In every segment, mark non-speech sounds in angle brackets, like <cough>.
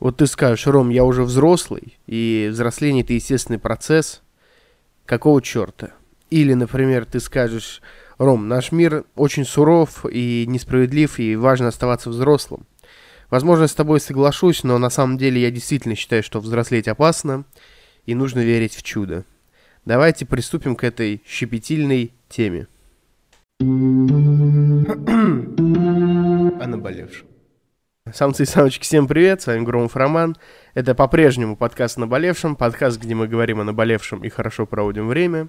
Вот ты скажешь, Ром, я уже взрослый, и взросление это естественный процесс. Какого черта? Или, например, ты скажешь, Ром, наш мир очень суров и несправедлив, и важно оставаться взрослым. Возможно, с тобой соглашусь, но на самом деле я действительно считаю, что взрослеть опасно, и нужно верить в чудо. Давайте приступим к этой щепетильной теме. <clears throat> О наболевшем. Самцы и самочки, всем привет, с вами Громов Роман. Это по-прежнему подкаст о наболевшем, подкаст, где мы говорим о наболевшем и хорошо проводим время.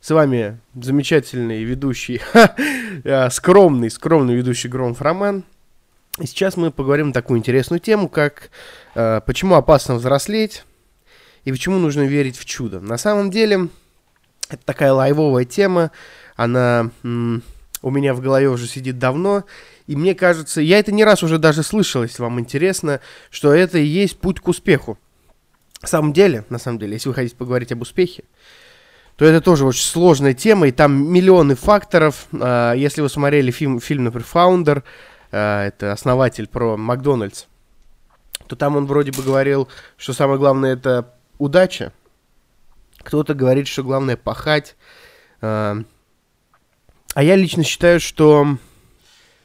С вами замечательный ведущий, <laughs> э, скромный, скромный ведущий Громов Роман. И сейчас мы поговорим на такую интересную тему, как э, почему опасно взрослеть и почему нужно верить в чудо. На самом деле, это такая лайвовая тема, она у меня в голове уже сидит давно, и мне кажется, я это не раз уже даже слышал, если вам интересно, что это и есть путь к успеху. На самом деле, на самом деле, если вы хотите поговорить об успехе, то это тоже очень сложная тема, и там миллионы факторов. А, если вы смотрели фильм, фильм например, «Фаундер», а, это основатель про Макдональдс, то там он вроде бы говорил, что самое главное это удача. Кто-то говорит, что главное пахать. А, а я лично считаю, что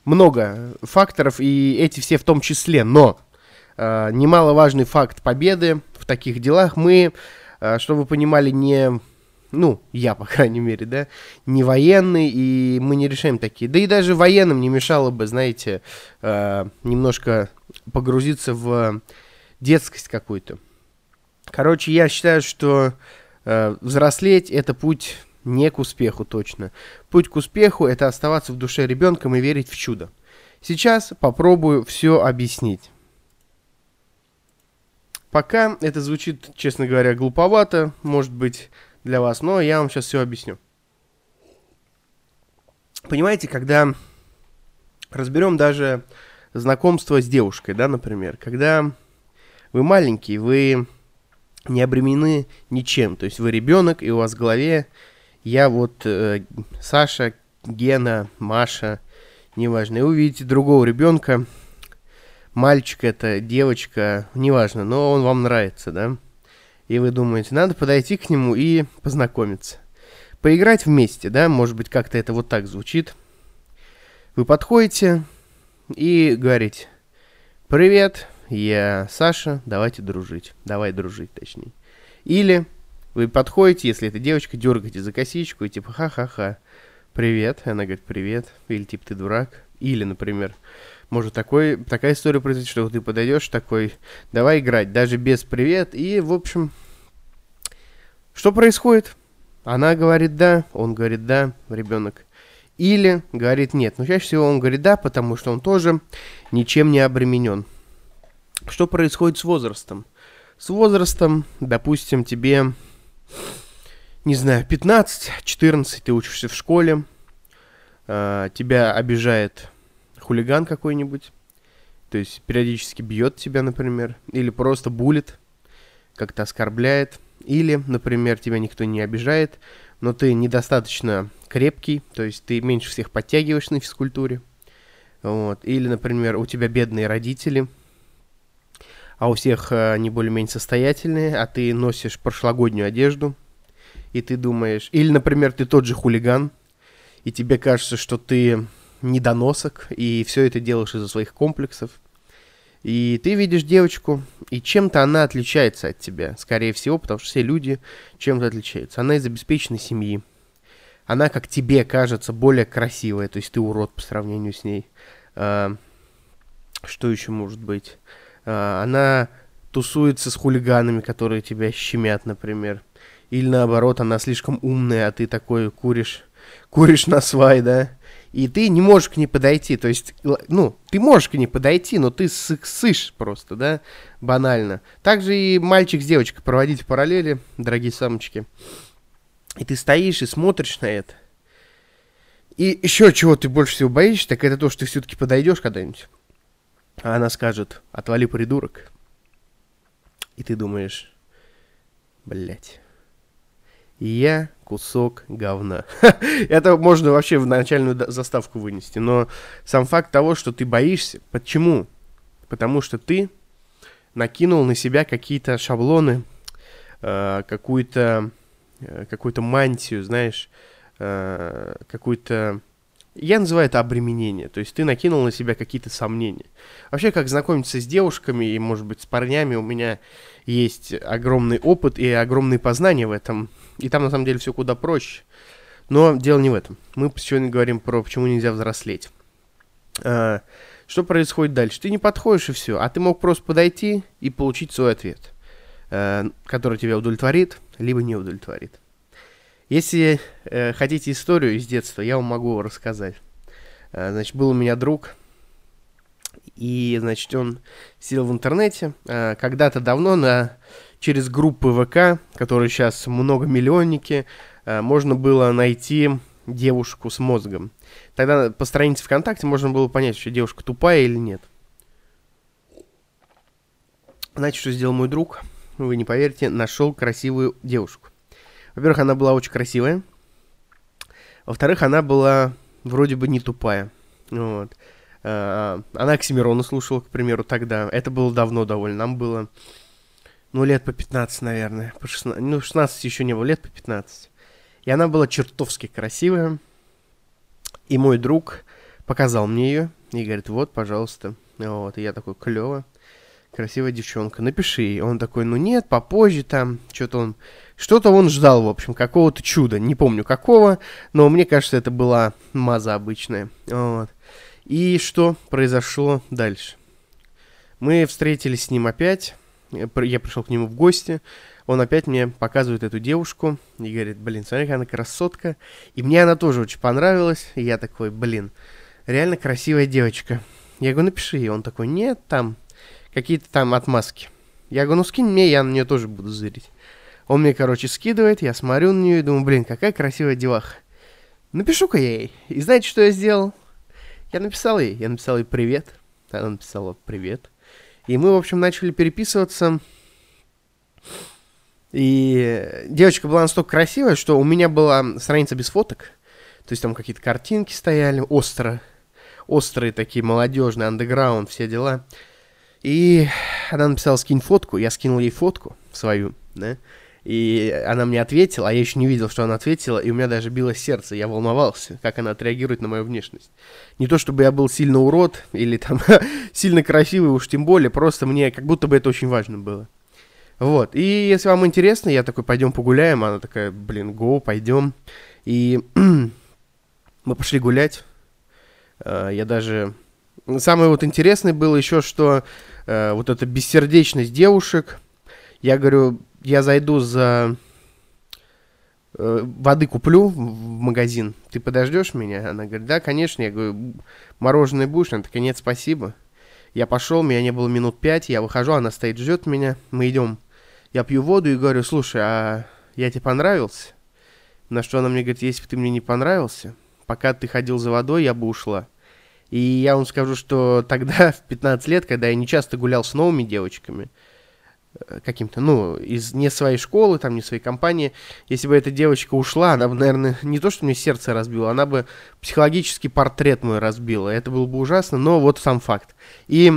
много факторов, и эти все в том числе. Но э, немаловажный факт победы в таких делах мы, э, чтобы вы понимали, не ну, я, по крайней мере, да, не военный, и мы не решаем такие. Да и даже военным не мешало бы, знаете, э, немножко погрузиться в детскость какую-то. Короче, я считаю, что э, взрослеть это путь не к успеху точно. Путь к успеху – это оставаться в душе ребенком и верить в чудо. Сейчас попробую все объяснить. Пока это звучит, честно говоря, глуповато, может быть, для вас, но я вам сейчас все объясню. Понимаете, когда разберем даже знакомство с девушкой, да, например, когда вы маленький, вы не обременены ничем, то есть вы ребенок, и у вас в голове я вот э, Саша, Гена, Маша, неважно, и увидите другого ребенка, мальчик это, девочка, неважно, но он вам нравится, да? И вы думаете, надо подойти к нему и познакомиться. Поиграть вместе, да, может быть, как-то это вот так звучит. Вы подходите и говорите, привет, я Саша, давайте дружить, давай дружить, точнее. Или вы подходите, если это девочка, дергаете за косичку и типа ха-ха-ха, привет. Она говорит, привет. Или типа ты дурак. Или, например, может такой, такая история произойти, что ты подойдешь такой, давай играть, даже без привет. И, в общем, что происходит? Она говорит да, он говорит да, ребенок. Или говорит нет. Но чаще всего он говорит да, потому что он тоже ничем не обременен. Что происходит с возрастом? С возрастом, допустим, тебе не знаю, 15-14, ты учишься в школе, э, тебя обижает хулиган какой-нибудь, то есть периодически бьет тебя, например, или просто булит, как-то оскорбляет, или, например, тебя никто не обижает, но ты недостаточно крепкий, то есть ты меньше всех подтягиваешь на физкультуре, вот, или, например, у тебя бедные родители, а у всех э, они более-менее состоятельные, а ты носишь прошлогоднюю одежду – и ты думаешь... Или, например, ты тот же хулиган, и тебе кажется, что ты недоносок, и все это делаешь из-за своих комплексов. И ты видишь девочку, и чем-то она отличается от тебя, скорее всего, потому что все люди чем-то отличаются. Она из обеспеченной семьи. Она, как тебе кажется, более красивая, то есть ты урод по сравнению с ней. А, что еще может быть? А, она тусуется с хулиганами, которые тебя щемят, например. Или наоборот, она слишком умная, а ты такой куришь, куришь на свай, да? И ты не можешь к ней подойти. То есть, ну, ты можешь к ней подойти, но ты сышь просто, да? Банально. Также и мальчик с девочкой проводить параллели, дорогие самочки. И ты стоишь и смотришь на это. И еще чего ты больше всего боишься, так это то, что ты все-таки подойдешь когда-нибудь. А она скажет, отвали, придурок. И ты думаешь, блять я кусок говна. <laughs> Это можно вообще в начальную заставку вынести. Но сам факт того, что ты боишься, почему? Потому что ты накинул на себя какие-то шаблоны, э, какую-то э, какую-то мантию, знаешь, э, какую-то... Я называю это обременение, то есть ты накинул на себя какие-то сомнения. Вообще, как знакомиться с девушками и, может быть, с парнями, у меня есть огромный опыт и огромные познания в этом. И там, на самом деле, все куда проще. Но дело не в этом. Мы сегодня говорим про почему нельзя взрослеть. А, что происходит дальше? Ты не подходишь и все, а ты мог просто подойти и получить свой ответ, а, который тебя удовлетворит, либо не удовлетворит. Если э, хотите историю из детства, я вам могу рассказать. А, значит, был у меня друг, и, значит, он сидел в интернете а, когда-то давно на, через группы ВК, которые сейчас многомиллионники, а, можно было найти девушку с мозгом. Тогда по странице ВКонтакте можно было понять, что девушка тупая или нет. Знаете, что сделал мой друг? Вы не поверите, нашел красивую девушку. Во-первых, она была очень красивая. Во-вторых, она была вроде бы не тупая. Вот. А, она Оксимирона слушала, к примеру, тогда. Это было давно довольно. Нам было, ну, лет по 15, наверное. По 16, ну, 16 еще не было, лет по 15. И она была чертовски красивая. И мой друг показал мне ее и говорит, вот, пожалуйста. Вот, и я такой, клево, красивая девчонка, напиши. И он такой, ну нет, попозже там, что-то он... Что-то он ждал, в общем, какого-то чуда. Не помню какого, но мне кажется, это была маза обычная. Вот. И что произошло дальше? Мы встретились с ним опять. Я пришел к нему в гости он опять мне показывает эту девушку и говорит, блин, смотри, какая она красотка. И мне она тоже очень понравилась. И я такой, блин, реально красивая девочка. Я говорю, напиши. И он такой, нет, там какие-то там отмазки. Я говорю, ну скинь мне, я на нее тоже буду зырить. Он мне, короче, скидывает, я смотрю на нее и думаю, блин, какая красивая деваха. Напишу-ка я ей. И знаете, что я сделал? Я написал ей. Я написал ей привет. Она написала привет. И мы, в общем, начали переписываться. И девочка была настолько красивая, что у меня была страница без фоток. То есть там какие-то картинки стояли, остро, острые такие, молодежные, андеграунд, все дела. И она написала, скинь фотку, я скинул ей фотку свою, да, и она мне ответила, а я еще не видел, что она ответила, и у меня даже било сердце, я волновался, как она отреагирует на мою внешность. Не то, чтобы я был сильно урод, или там <laughs> сильно красивый, уж тем более, просто мне как будто бы это очень важно было. Вот. И если вам интересно, я такой, пойдем погуляем. Она такая, блин, го, пойдем. И <clears throat> мы пошли гулять. Uh, я даже... Самое вот интересное было еще, что uh, вот эта бессердечность девушек. Я говорю, я зайду за... Uh, воды куплю в магазин. Ты подождешь меня? Она говорит, да, конечно. Я говорю, мороженое будешь? Она такая, нет, спасибо. Я пошел, меня не было минут пять, я выхожу, она стоит, ждет меня. Мы идем я пью воду и говорю, слушай, а я тебе понравился? На что она мне говорит, если бы ты мне не понравился, пока ты ходил за водой, я бы ушла. И я вам скажу, что тогда, <laughs> в 15 лет, когда я не часто гулял с новыми девочками, э, каким-то, ну, из не своей школы, там, не своей компании, если бы эта девочка ушла, она бы, наверное, не то, что мне сердце разбила, она бы психологический портрет мой разбила. Это было бы ужасно, но вот сам факт. И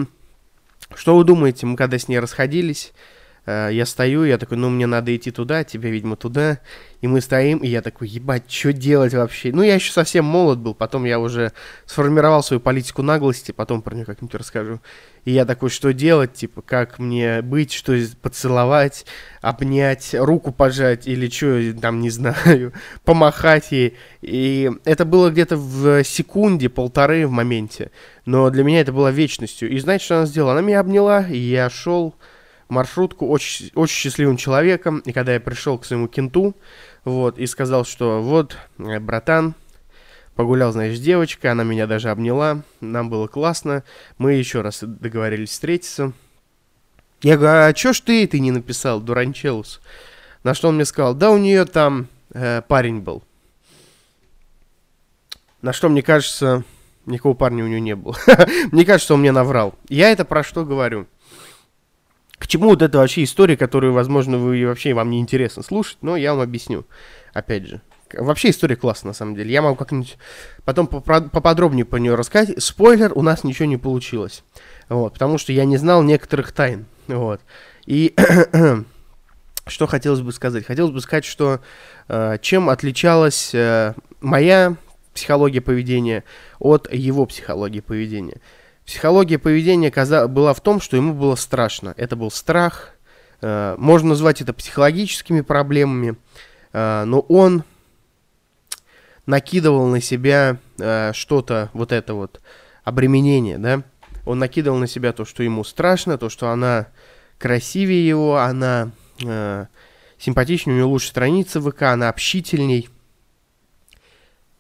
что вы думаете, мы когда с ней расходились, Э, я стою, я такой, ну, мне надо идти туда, тебе, видимо, туда. И мы стоим, и я такой, ебать, что делать вообще? Ну, я еще совсем молод был, потом я уже сформировал свою политику наглости, потом про нее как-нибудь расскажу. И я такой, что делать, типа, как мне быть, что поцеловать, обнять, руку пожать или что, там, не знаю, <laughs> помахать ей. И это было где-то в секунде, полторы в моменте. Но для меня это было вечностью. И знаете, что она сделала? Она меня обняла, и я шел маршрутку очень, очень счастливым человеком. И когда я пришел к своему кенту, вот, и сказал, что вот, э, братан, погулял, знаешь, с девочкой, она меня даже обняла, нам было классно, мы еще раз договорились встретиться. Я говорю, а чё ж ты, ты не написал, Дуранчелус? На что он мне сказал, да у нее там э, парень был. На что, мне кажется, никакого парня у нее не было. <laughs> мне кажется, он мне наврал. Я это про что говорю? К чему вот эта вообще история, которую, возможно, вы вообще вам не интересно слушать, но я вам объясню. Опять же. Вообще история классная, на самом деле. Я могу как-нибудь потом поподробнее по нее рассказать. Спойлер, у нас ничего не получилось. Вот, потому что я не знал некоторых тайн. Вот. И <clears throat> что хотелось бы сказать? Хотелось бы сказать, что э, чем отличалась э, моя психология поведения от его психологии поведения. Психология поведения была в том, что ему было страшно. Это был страх, э, можно назвать это психологическими проблемами, э, но он накидывал на себя э, что-то, вот это вот обременение, да, он накидывал на себя то, что ему страшно, то, что она красивее его, она симпатичнее, у нее лучше страница ВК, она общительней.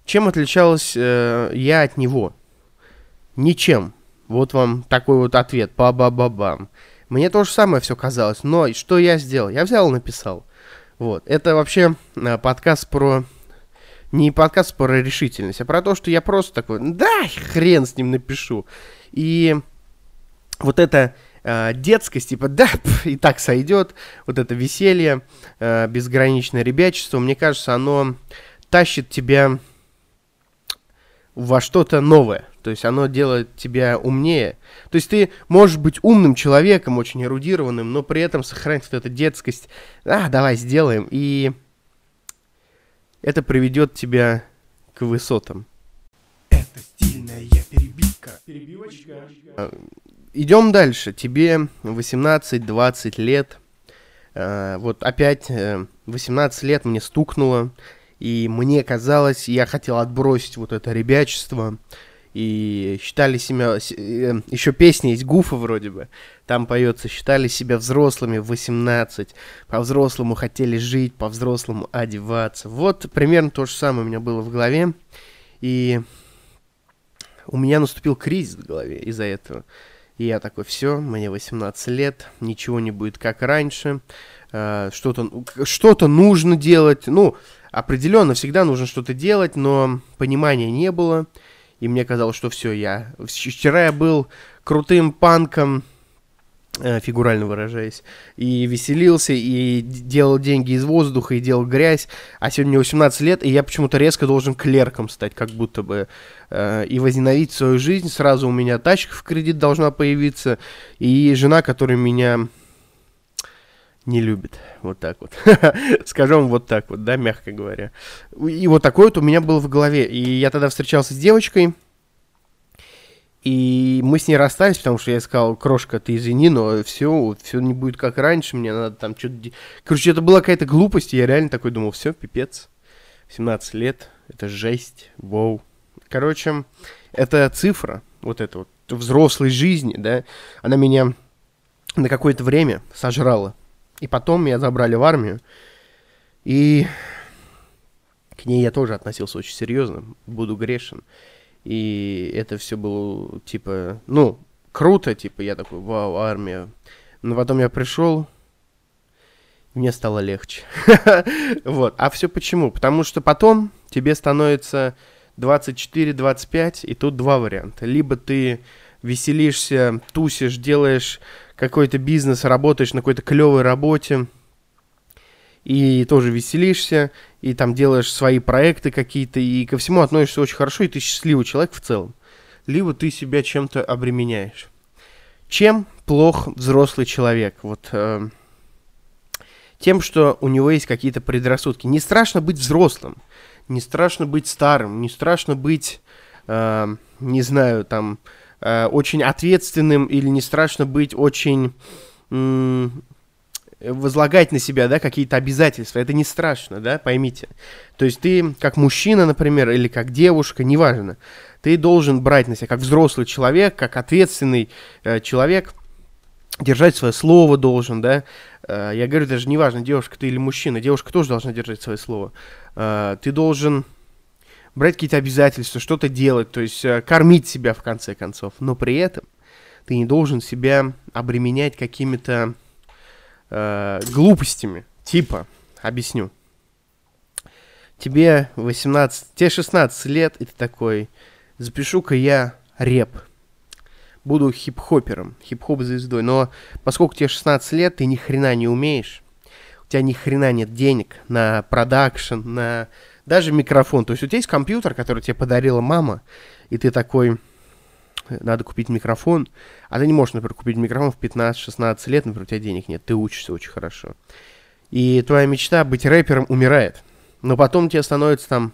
Чем отличалась я от него? Ничем. Вот вам такой вот ответ. Ба-ба-ба-бам. Мне то же самое все казалось. Но что я сделал? Я взял и написал. Вот. Это вообще э, подкаст про... Не подкаст про решительность, а про то, что я просто такой, да, хрен с ним напишу. И вот это э, детскость, типа, да, и так сойдет, вот это веселье, э, безграничное ребячество, мне кажется, оно тащит тебя во что-то новое. То есть оно делает тебя умнее. То есть ты можешь быть умным человеком, очень эрудированным, но при этом сохранить вот эту детскость. А, давай сделаем. И это приведет тебя к высотам. Это стильная перебивка. Перебивочка. А, идем дальше. Тебе 18-20 лет. А, вот опять 18 э, лет мне стукнуло. И мне казалось, я хотел отбросить вот это ребячество. И считали себя... Э, Еще песня есть Гуфа вроде бы. Там поется, считали себя взрослыми в 18. По-взрослому хотели жить, по-взрослому одеваться. Вот примерно то же самое у меня было в голове. И у меня наступил кризис в голове из-за этого. И я такой, все, мне 18 лет, ничего не будет как раньше, э, что-то что нужно делать. Ну, определенно всегда нужно что-то делать, но понимания не было. И мне казалось, что все, я... Вчера я был крутым панком, э, фигурально выражаясь, и веселился, и делал деньги из воздуха, и делал грязь, а сегодня мне 18 лет, и я почему-то резко должен клерком стать, как будто бы, э, и возненавидеть свою жизнь. Сразу у меня тачка в кредит должна появиться, и жена, которая меня не любит. Вот так вот. <laughs> Скажем вот так вот, да, мягко говоря. И вот такое вот у меня было в голове. И я тогда встречался с девочкой, и мы с ней расстались, потому что я сказал, крошка, ты извини, но все, все не будет как раньше, мне надо там что-то... Короче, это была какая-то глупость, и я реально такой думал, все, пипец, 17 лет, это жесть, вау. Короче, это цифра, вот эта вот взрослой жизни, да, она меня на какое-то время сожрала. И потом меня забрали в армию. И к ней я тоже относился очень серьезно. Буду грешен. И это все было, типа, ну, круто, типа, я такой, вау, армия. Но потом я пришел, мне стало легче. <laughs> вот. А все почему? Потому что потом тебе становится 24-25, и тут два варианта. Либо ты веселишься, тусишь, делаешь какой-то бизнес, работаешь на какой-то клевой работе, и тоже веселишься, и там делаешь свои проекты какие-то, и ко всему относишься очень хорошо, и ты счастливый человек в целом. Либо ты себя чем-то обременяешь. Чем плох взрослый человек? Вот э, тем, что у него есть какие-то предрассудки. Не страшно быть взрослым, не страшно быть старым, не страшно быть, э, не знаю, там, э, очень ответственным или не страшно быть очень возлагать на себя, да, какие-то обязательства. Это не страшно, да, поймите. То есть ты, как мужчина, например, или как девушка, неважно, ты должен брать на себя, как взрослый человек, как ответственный э, человек, держать свое слово должен, да. Э, я говорю, даже неважно, девушка ты или мужчина, девушка тоже должна держать свое слово. Э, ты должен брать какие-то обязательства, что-то делать, то есть э, кормить себя в конце концов. Но при этом ты не должен себя обременять какими-то э, глупостями. Типа, объясню. Тебе 18, тебе 16 лет, и ты такой, запишу-ка я рэп. Буду хип-хопером, хип-хоп звездой. Но поскольку тебе 16 лет, ты ни хрена не умеешь, у тебя ни хрена нет денег на продакшн, на даже микрофон. То есть у тебя есть компьютер, который тебе подарила мама, и ты такой, надо купить микрофон, а ты не можешь, например, купить микрофон в 15-16 лет, например, у тебя денег нет, ты учишься очень хорошо. И твоя мечта быть рэпером умирает. Но потом тебе становится там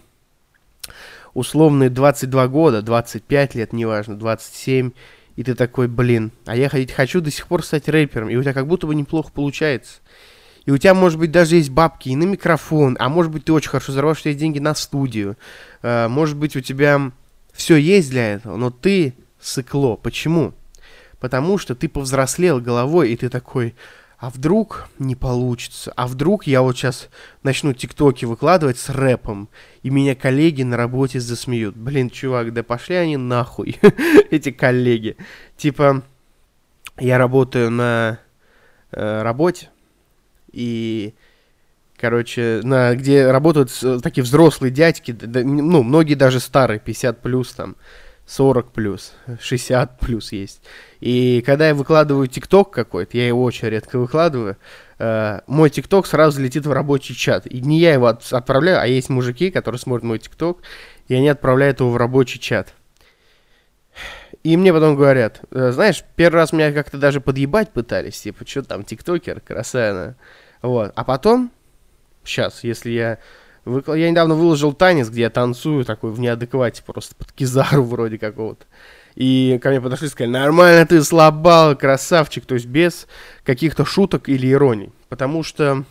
условные 22 года, 25 лет, неважно, 27, и ты такой, блин, а я ходить хочу до сих пор стать рэпером, и у тебя как будто бы неплохо получается. И у тебя, может быть, даже есть бабки и на микрофон, а может быть, ты очень хорошо зарабатываешь, есть деньги на студию. Uh, может быть, у тебя все есть для этого, но ты сыкло. Почему? Потому что ты повзрослел головой, и ты такой, а вдруг не получится? А вдруг я вот сейчас начну тиктоки выкладывать с рэпом, и меня коллеги на работе засмеют? Блин, чувак, да пошли они нахуй, <laughs> эти коллеги. Типа, я работаю на э, работе, и, короче, на, где работают такие взрослые дядьки, да, ну, многие даже старые, 50 плюс там, 40 плюс, 60 плюс есть. И когда я выкладываю ТикТок какой-то, я его очень редко выкладываю, э, мой ТикТок сразу летит в рабочий чат. И не я его от, отправляю, а есть мужики, которые смотрят мой ТикТок, и они отправляют его в рабочий чат. И мне потом говорят, э, знаешь, первый раз меня как-то даже подъебать пытались, типа, что там, тиктокер, красавина. Вот. А потом, сейчас, если я я недавно выложил танец, где я танцую такой в неадеквате, просто под кизару <laughs> вроде какого-то. И ко мне подошли и сказали, нормально ты слабал, красавчик, то есть без каких-то шуток или ироний. Потому что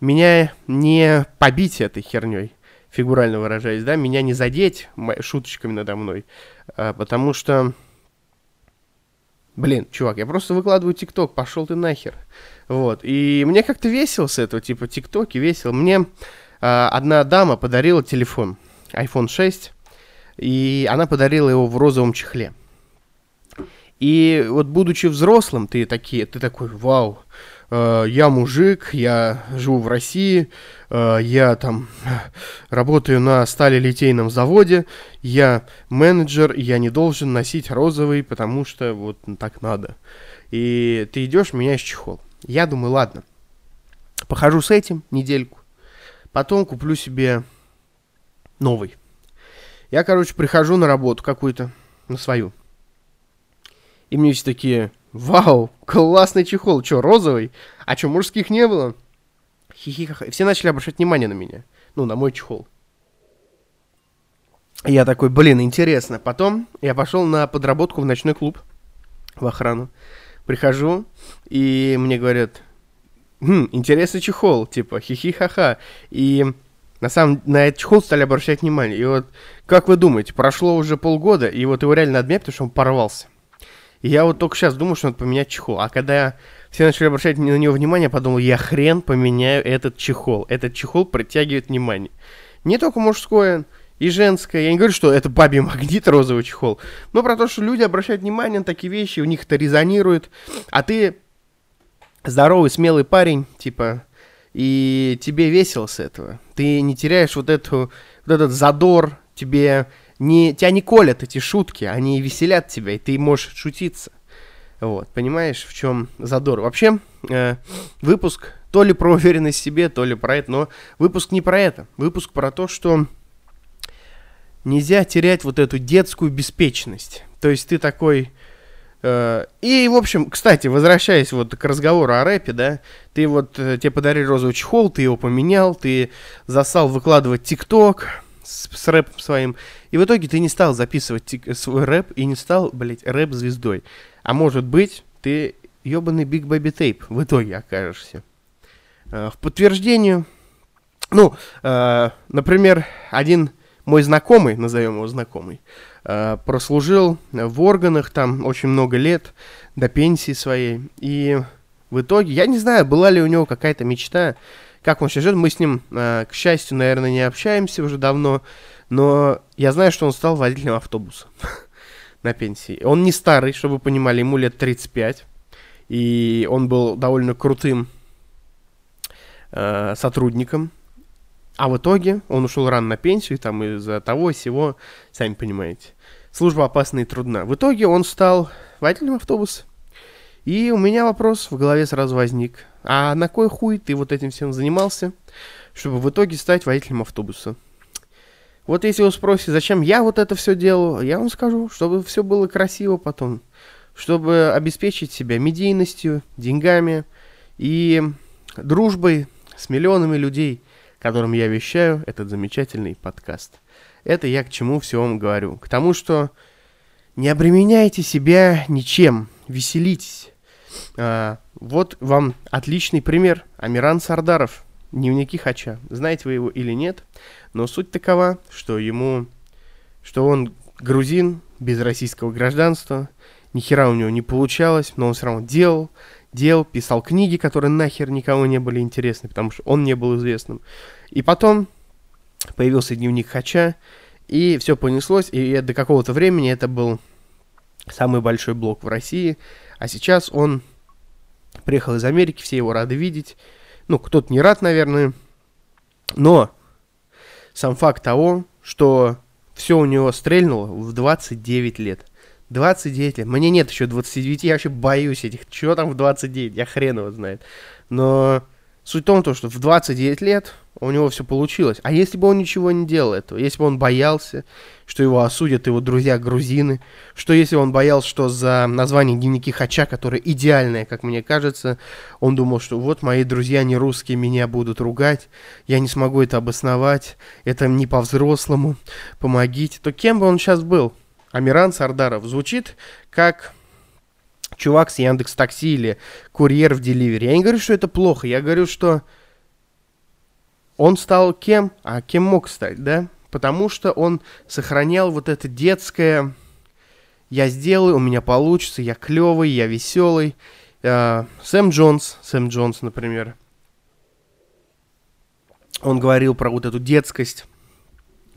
меня не побить этой херней, фигурально выражаясь, да, меня не задеть шуточками надо мной, а, потому что, блин, чувак, я просто выкладываю ТикТок, пошел ты нахер. Вот, и мне как-то весело с этого, типа, ТикТоки весело. Мне а, одна дама подарила телефон, iPhone 6, и она подарила его в розовом чехле. И вот будучи взрослым, ты, такие, ты такой, вау, э, я мужик, я живу в России, э, я там работаю на сталелитейном заводе, я менеджер, я не должен носить розовый, потому что вот так надо. И ты идешь, меняешь чехол. Я думаю, ладно, похожу с этим недельку, Потом куплю себе новый. Я, короче, прихожу на работу какую-то, на свою. И мне все такие, вау, классный чехол. Че, розовый? А что, мужских не было? Хихихаха. Все начали обращать внимание на меня. Ну, на мой чехол. Я такой, блин, интересно. Потом я пошел на подработку в ночной клуб, в охрану. Прихожу, и мне говорят, хм, интересный чехол, типа, хихи-ха-ха. И на самом на этот чехол стали обращать внимание. И вот, как вы думаете, прошло уже полгода, и вот его реально отменять, потому что он порвался. И я вот только сейчас думаю, что надо поменять чехол. А когда все начали обращать на него внимание, я подумал, я хрен поменяю этот чехол. Этот чехол притягивает внимание. Не только мужское, и женское. Я не говорю, что это бабий магнит, розовый чехол. Но про то, что люди обращают внимание на такие вещи, у них это резонирует. А ты здоровый, смелый парень, типа, и тебе весело с этого. Ты не теряешь вот, эту, вот этот задор, тебе не, тебя не колят эти шутки, они веселят тебя, и ты можешь шутиться. Вот, понимаешь, в чем задор? Вообще, э, выпуск то ли про уверенность в себе, то ли про это, но выпуск не про это. Выпуск про то, что нельзя терять вот эту детскую беспечность. То есть ты такой, Э, и, в общем, кстати, возвращаясь вот к разговору о рэпе, да, ты вот, э, тебе подарили розовый чехол, ты его поменял, ты засал выкладывать ТикТок с, с рэпом своим, и в итоге ты не стал записывать свой рэп и не стал, блядь, рэп-звездой. А может быть, ты ебаный Big Baby Tape в итоге окажешься. Э, в подтверждение, ну, например, один мой знакомый, назовем его знакомый, Э, прослужил в органах там очень много лет, до пенсии своей. И в итоге, я не знаю, была ли у него какая-то мечта, как он сейчас живет. Мы с ним, э, к счастью, наверное, не общаемся уже давно, но я знаю, что он стал водителем автобуса <laughs> на пенсии. Он не старый, чтобы вы понимали, ему лет 35, и он был довольно крутым э, сотрудником а в итоге он ушел рано на пенсию, там из-за того всего, сами понимаете. Служба опасна и трудна. В итоге он стал водителем автобуса. И у меня вопрос в голове сразу возник. А на кой хуй ты вот этим всем занимался, чтобы в итоге стать водителем автобуса? Вот если вы спросите, зачем я вот это все делаю, я вам скажу, чтобы все было красиво потом, чтобы обеспечить себя медийностью, деньгами и дружбой с миллионами людей, которым я вещаю этот замечательный подкаст. Это я к чему все вам говорю. К тому, что не обременяйте себя ничем, веселитесь. А, вот вам отличный пример. Амиран Сардаров, дневники Хача. Знаете вы его или нет? Но суть такова, что ему, что он грузин без российского гражданства, ни хера у него не получалось, но он все равно делал, делал, писал книги, которые нахер никому не были интересны, потому что он не был известным. И потом появился дневник Хача, и все понеслось, и до какого-то времени это был самый большой блог в России, а сейчас он приехал из Америки, все его рады видеть. Ну, кто-то не рад, наверное, но сам факт того, что все у него стрельнуло в 29 лет. 29 лет. Мне нет еще 29, я вообще боюсь этих. Чего там в 29? Я хрен его знает. Но суть в том, что в 29 лет у него все получилось. А если бы он ничего не делал этого, если бы он боялся, что его осудят его друзья-грузины, что если он боялся, что за название дневники Хача, которое идеальное, как мне кажется, он думал, что вот мои друзья не русские меня будут ругать, я не смогу это обосновать, это не по-взрослому, помогите, то кем бы он сейчас был? Амиран Сардаров звучит как чувак с Яндекс Такси или курьер в Деливере. Я не говорю, что это плохо, я говорю, что он стал кем? А кем мог стать, да? Потому что он сохранял вот это детское «я сделаю, у меня получится, я клевый, я веселый». Uh, Сэм Джонс, Сэм Джонс, например, он говорил про вот эту детскость.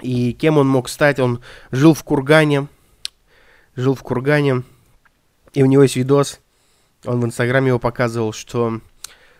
И кем он мог стать? Он жил в Кургане, жил в Кургане, и у него есть видос, он в Инстаграме его показывал, что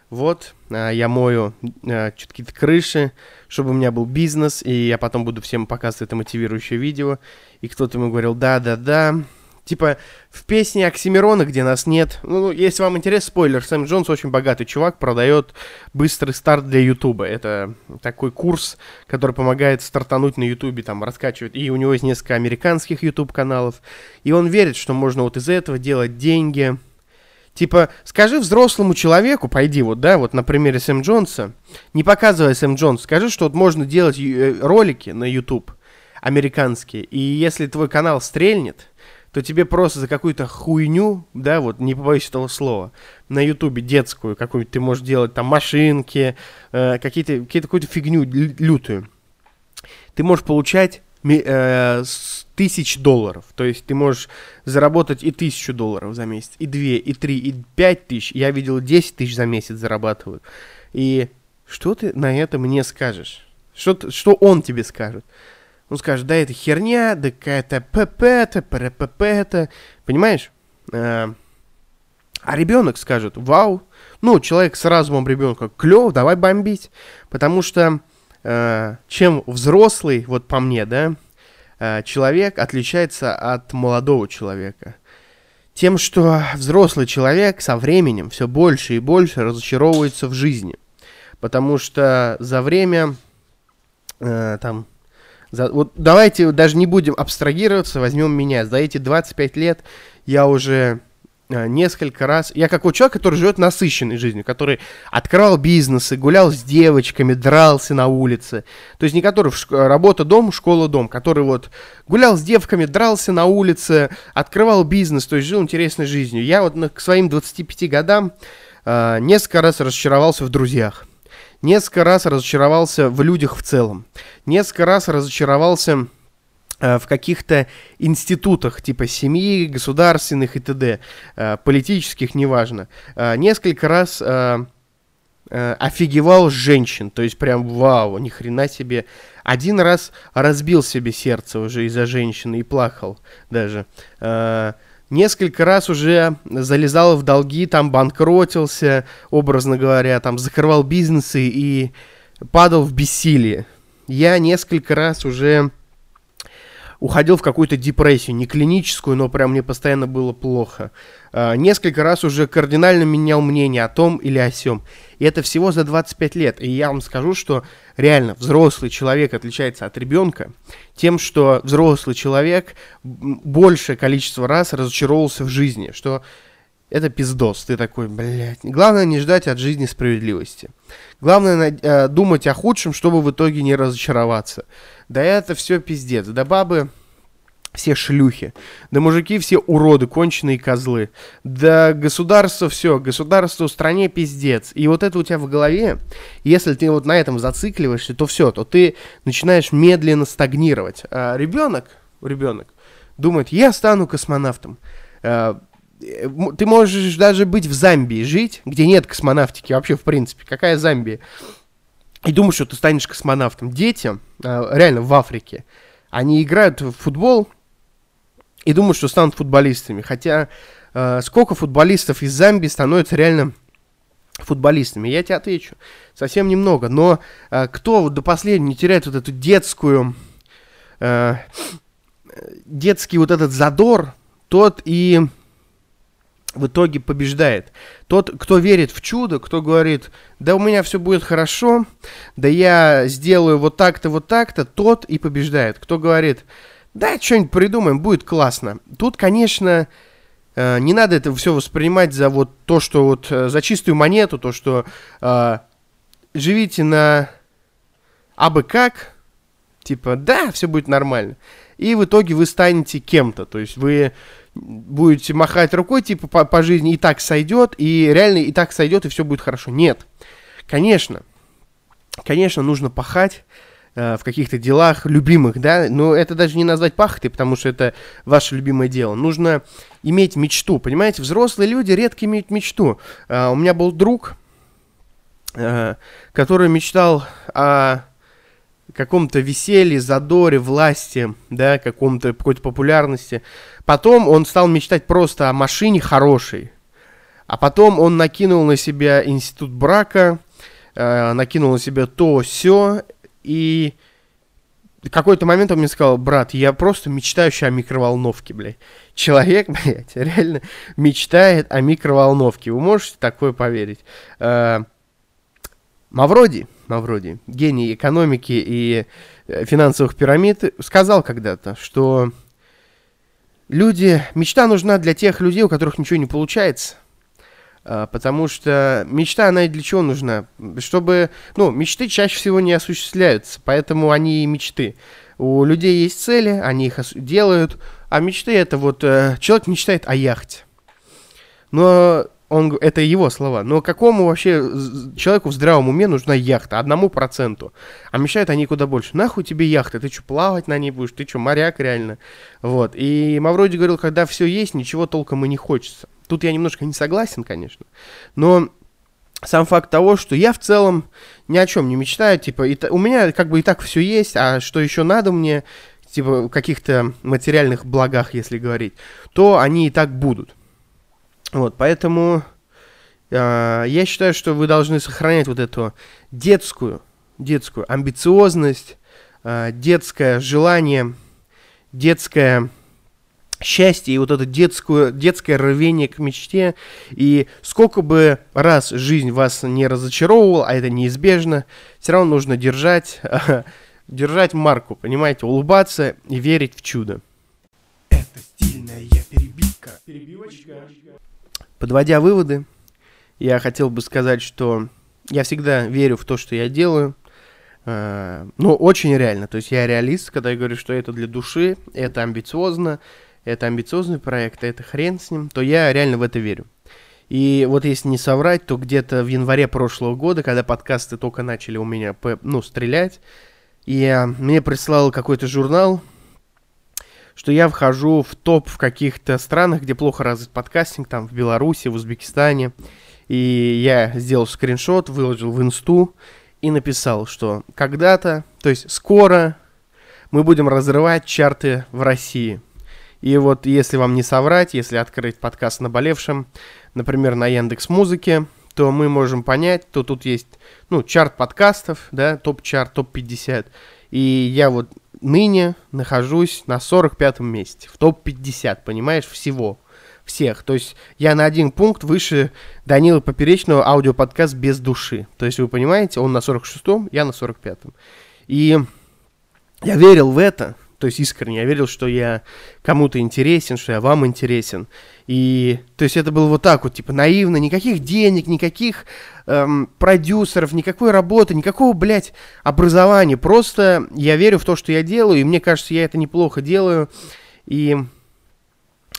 вот, а, я мою а, какие-то крыши, чтобы у меня был бизнес, и я потом буду всем показывать это мотивирующее видео. И кто-то ему говорил, да-да-да. Типа, в песне Оксимирона, где нас нет, ну, ну, если вам интересен спойлер, Сэм Джонс очень богатый чувак, продает быстрый старт для Ютуба. Это такой курс, который помогает стартануть на Ютубе, там, раскачивать. И у него есть несколько американских Ютуб каналов. И он верит, что можно вот из этого делать деньги, Типа, скажи взрослому человеку, пойди вот, да, вот на примере Сэм Джонса, не показывая Сэм Джонс, скажи, что вот можно делать э, ролики на YouTube американские, и если твой канал стрельнет, то тебе просто за какую-то хуйню, да, вот, не побоюсь этого слова, на ютубе детскую какую-то ты можешь делать, там, машинки, э, какие-то, какие-то какую-то фигню лютую. Ты можешь получать э, тысяч долларов. То есть ты можешь заработать и тысячу долларов за месяц, и две, и три, и пять тысяч. Я видел 10 тысяч за месяц зарабатывают. И что ты на это мне скажешь? Что, что он тебе скажет? Он скажет, да это херня, да какая-то ПП-то, ПРПП-то. Понимаешь? А, а ребенок скажет, вау, ну, человек с разумом ребенка, клево, давай бомбить. Потому что Э, чем взрослый, вот по мне, да, э, человек отличается от молодого человека. Тем, что взрослый человек со временем все больше и больше разочаровывается в жизни. Потому что за время, э, там, за, вот давайте даже не будем абстрагироваться, возьмем меня. За эти 25 лет я уже Э, несколько раз. Я как вот человек, который живет насыщенной жизнью, который открывал бизнесы, гулял с девочками, дрался на улице. То есть не который в шк- работа дом, школа дом, который вот гулял с девками, дрался на улице, открывал бизнес, то есть жил интересной жизнью. Я вот к своим 25 годам э, несколько раз разочаровался в друзьях. Несколько раз разочаровался в людях в целом. Несколько раз разочаровался Э, в каких-то институтах типа семьи, государственных и т.д., э, политических, неважно, э, несколько раз офигевал женщин, то есть прям вау, ни хрена себе. Один раз разбил себе сердце уже из-за женщины и плакал даже. Несколько раз уже залезал в долги, там банкротился, образно говоря, там закрывал бизнесы и падал в бессилие. Я несколько раз уже уходил в какую-то депрессию, не клиническую, но прям мне постоянно было плохо. Э, несколько раз уже кардинально менял мнение о том или о сем. И это всего за 25 лет. И я вам скажу, что реально взрослый человек отличается от ребенка тем, что взрослый человек большее количество раз разочаровался в жизни, что это пиздос. Ты такой, блядь. Главное не ждать от жизни справедливости. Главное э, думать о худшем, чтобы в итоге не разочароваться. Да это все пиздец. Да бабы все шлюхи. Да мужики все уроды, конченые козлы. Да государство все, государство в стране пиздец. И вот это у тебя в голове, если ты вот на этом зацикливаешься, то все, то ты начинаешь медленно стагнировать. А ребенок, ребенок думает, я стану космонавтом. А, Э, ты можешь даже быть в Замбии жить, где нет космонавтики вообще в принципе. Какая Замбия? И думаешь, что ты станешь космонавтом. Дети, э, реально в Африке, они играют в футбол и думают, что станут футболистами. Хотя э, сколько футболистов из Замбии становятся реально футболистами? Я тебе отвечу. Совсем немного. Но кто до последнего не теряет вот эту детскую... детский вот этот задор, тот и в итоге побеждает. Тот, кто верит в чудо, кто говорит, да у меня все будет хорошо, да я сделаю вот так-то, вот так-то, тот и побеждает. Кто говорит, да, что-нибудь придумаем, будет классно. Тут, конечно, э, не надо это все воспринимать за вот то, что вот э, за чистую монету, то, что э, живите на абы как, типа, да, все будет нормально. И в итоге вы станете кем-то, то есть вы будете махать рукой, типа, по, по жизни и так сойдет, и реально и так сойдет, и все будет хорошо. Нет. Конечно. Конечно, нужно пахать э, в каких-то делах любимых, да, но это даже не назвать пахотой, потому что это ваше любимое дело. Нужно иметь мечту, понимаете? Взрослые люди редко имеют мечту. Э, у меня был друг, э, который мечтал о каком-то веселье, задоре, власти, да, каком-то какой-то популярности. Потом он стал мечтать просто о машине хорошей. А потом он накинул на себя институт брака, э, накинул на себя то, все, и какой-то момент он мне сказал, брат, я просто мечтающий о микроволновке, блядь. Человек, <laughs> блядь, реально мечтает о микроволновке. Вы можете такое поверить? Э, Мавроди, Мавроди, гений экономики и э, финансовых пирамид, сказал когда-то, что люди, мечта нужна для тех людей, у которых ничего не получается. А, потому что мечта, она для чего нужна? Чтобы, ну, мечты чаще всего не осуществляются, поэтому они и мечты. У людей есть цели, они их делают, а мечты это вот, э, человек мечтает о яхте. Но он, это его слова. Но какому вообще человеку в здравом уме нужна яхта? Одному проценту. А мешают они куда больше. Нахуй тебе яхта? Ты что, плавать на ней будешь? Ты что, моряк реально? Вот. И Мавроди говорил, когда все есть, ничего толком и не хочется. Тут я немножко не согласен, конечно. Но сам факт того, что я в целом ни о чем не мечтаю, типа, и, у меня как бы и так все есть, а что еще надо мне, типа, каких-то материальных благах, если говорить, то они и так будут. Вот, поэтому э, я считаю, что вы должны сохранять вот эту детскую, детскую амбициозность, э, детское желание, детское счастье и вот это детскую, детское рвение к мечте. И сколько бы раз жизнь вас не разочаровывала, а это неизбежно, все равно нужно держать, <laughs> держать марку, понимаете, улыбаться и верить в чудо. Это стильная перебивка. Перебивочка. Подводя выводы, я хотел бы сказать, что я всегда верю в то, что я делаю. Ну, очень реально. То есть я реалист, когда я говорю, что это для души, это амбициозно, это амбициозный проект, это хрен с ним, то я реально в это верю. И вот если не соврать, то где-то в январе прошлого года, когда подкасты только начали у меня, ну, стрелять, я, мне прислал какой-то журнал, что я вхожу в топ в каких-то странах, где плохо развит подкастинг, там в Беларуси, в Узбекистане. И я сделал скриншот, выложил в инсту и написал, что когда-то, то есть скоро мы будем разрывать чарты в России. И вот если вам не соврать, если открыть подкаст наболевшим, например, на Яндекс Музыке, то мы можем понять, то тут есть, ну, чарт подкастов, да, топ-чарт, топ-50. И я вот ныне нахожусь на 45-м месте, в топ-50, понимаешь, всего. Всех. То есть я на один пункт выше Данила Поперечного аудиоподкаст без души. То есть вы понимаете, он на 46-м, я на 45-м. И я верил в это, то есть искренне, я верил, что я кому-то интересен, что я вам интересен. И, то есть это было вот так вот, типа, наивно, никаких денег, никаких эм, продюсеров, никакой работы, никакого, блядь, образования. Просто я верю в то, что я делаю, и мне кажется, я это неплохо делаю. И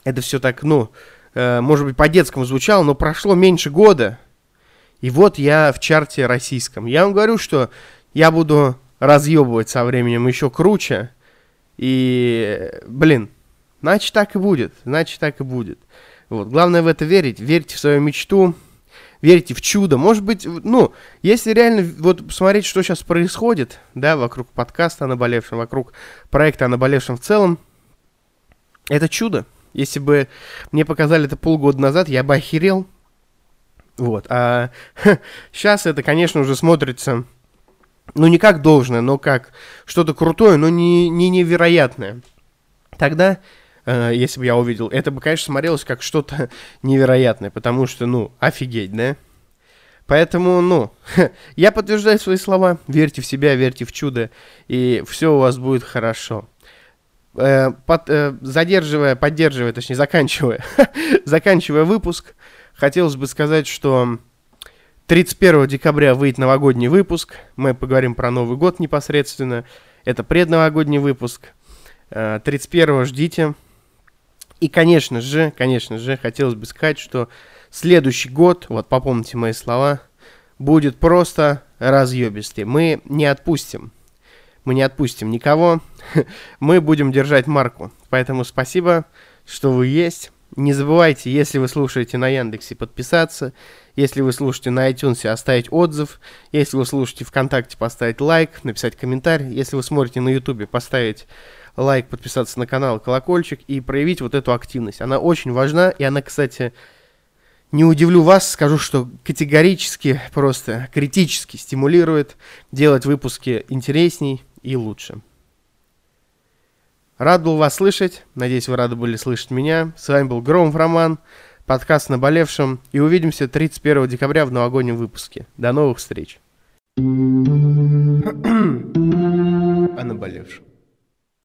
это все так, ну, э, может быть, по-детскому звучало, но прошло меньше года, и вот я в чарте российском. Я вам говорю, что я буду разъебывать со временем еще круче, и, блин, значит так и будет, значит так и будет. Вот. Главное в это верить, верьте в свою мечту, верьте в чудо. Может быть, ну, если реально вот посмотреть, что сейчас происходит, да, вокруг подкаста о наболевшем, вокруг проекта о наболевшем в целом, это чудо. Если бы мне показали это полгода назад, я бы охерел. Вот. А <laughs> сейчас это, конечно, уже смотрится ну, не как должное, но как что-то крутое, но не, не невероятное. Тогда, э, если бы я увидел, это бы, конечно, смотрелось как что-то <laughs> невероятное, потому что, ну, офигеть, да? Поэтому, ну, <laughs> я подтверждаю свои слова. Верьте в себя, верьте в чудо, и все у вас будет хорошо. Э, под, э, задерживая, поддерживая, точнее, заканчивая, <laughs> заканчивая выпуск, хотелось бы сказать, что 31 декабря выйдет новогодний выпуск. Мы поговорим про Новый год непосредственно. Это предновогодний выпуск. 31 э, ждите. И, конечно же, конечно же, хотелось бы сказать, что следующий год, вот попомните мои слова, будет просто разъебистый. Мы не отпустим. Мы не отпустим никого. <laughs> Мы будем держать марку. Поэтому спасибо, что вы есть. Не забывайте, если вы слушаете на Яндексе, подписаться. Если вы слушаете на iTunes, оставить отзыв. Если вы слушаете ВКонтакте, поставить лайк, написать комментарий. Если вы смотрите на Ютубе, поставить лайк, подписаться на канал, колокольчик и проявить вот эту активность. Она очень важна, и она, кстати, не удивлю вас, скажу, что категорически, просто критически стимулирует делать выпуски интересней и лучше. Рад был вас слышать. Надеюсь, вы рады были слышать меня. С вами был Громов Роман, подкаст «Наболевшем». И увидимся 31 декабря в новогоднем выпуске. До новых встреч. <clears throat> О наболевшем.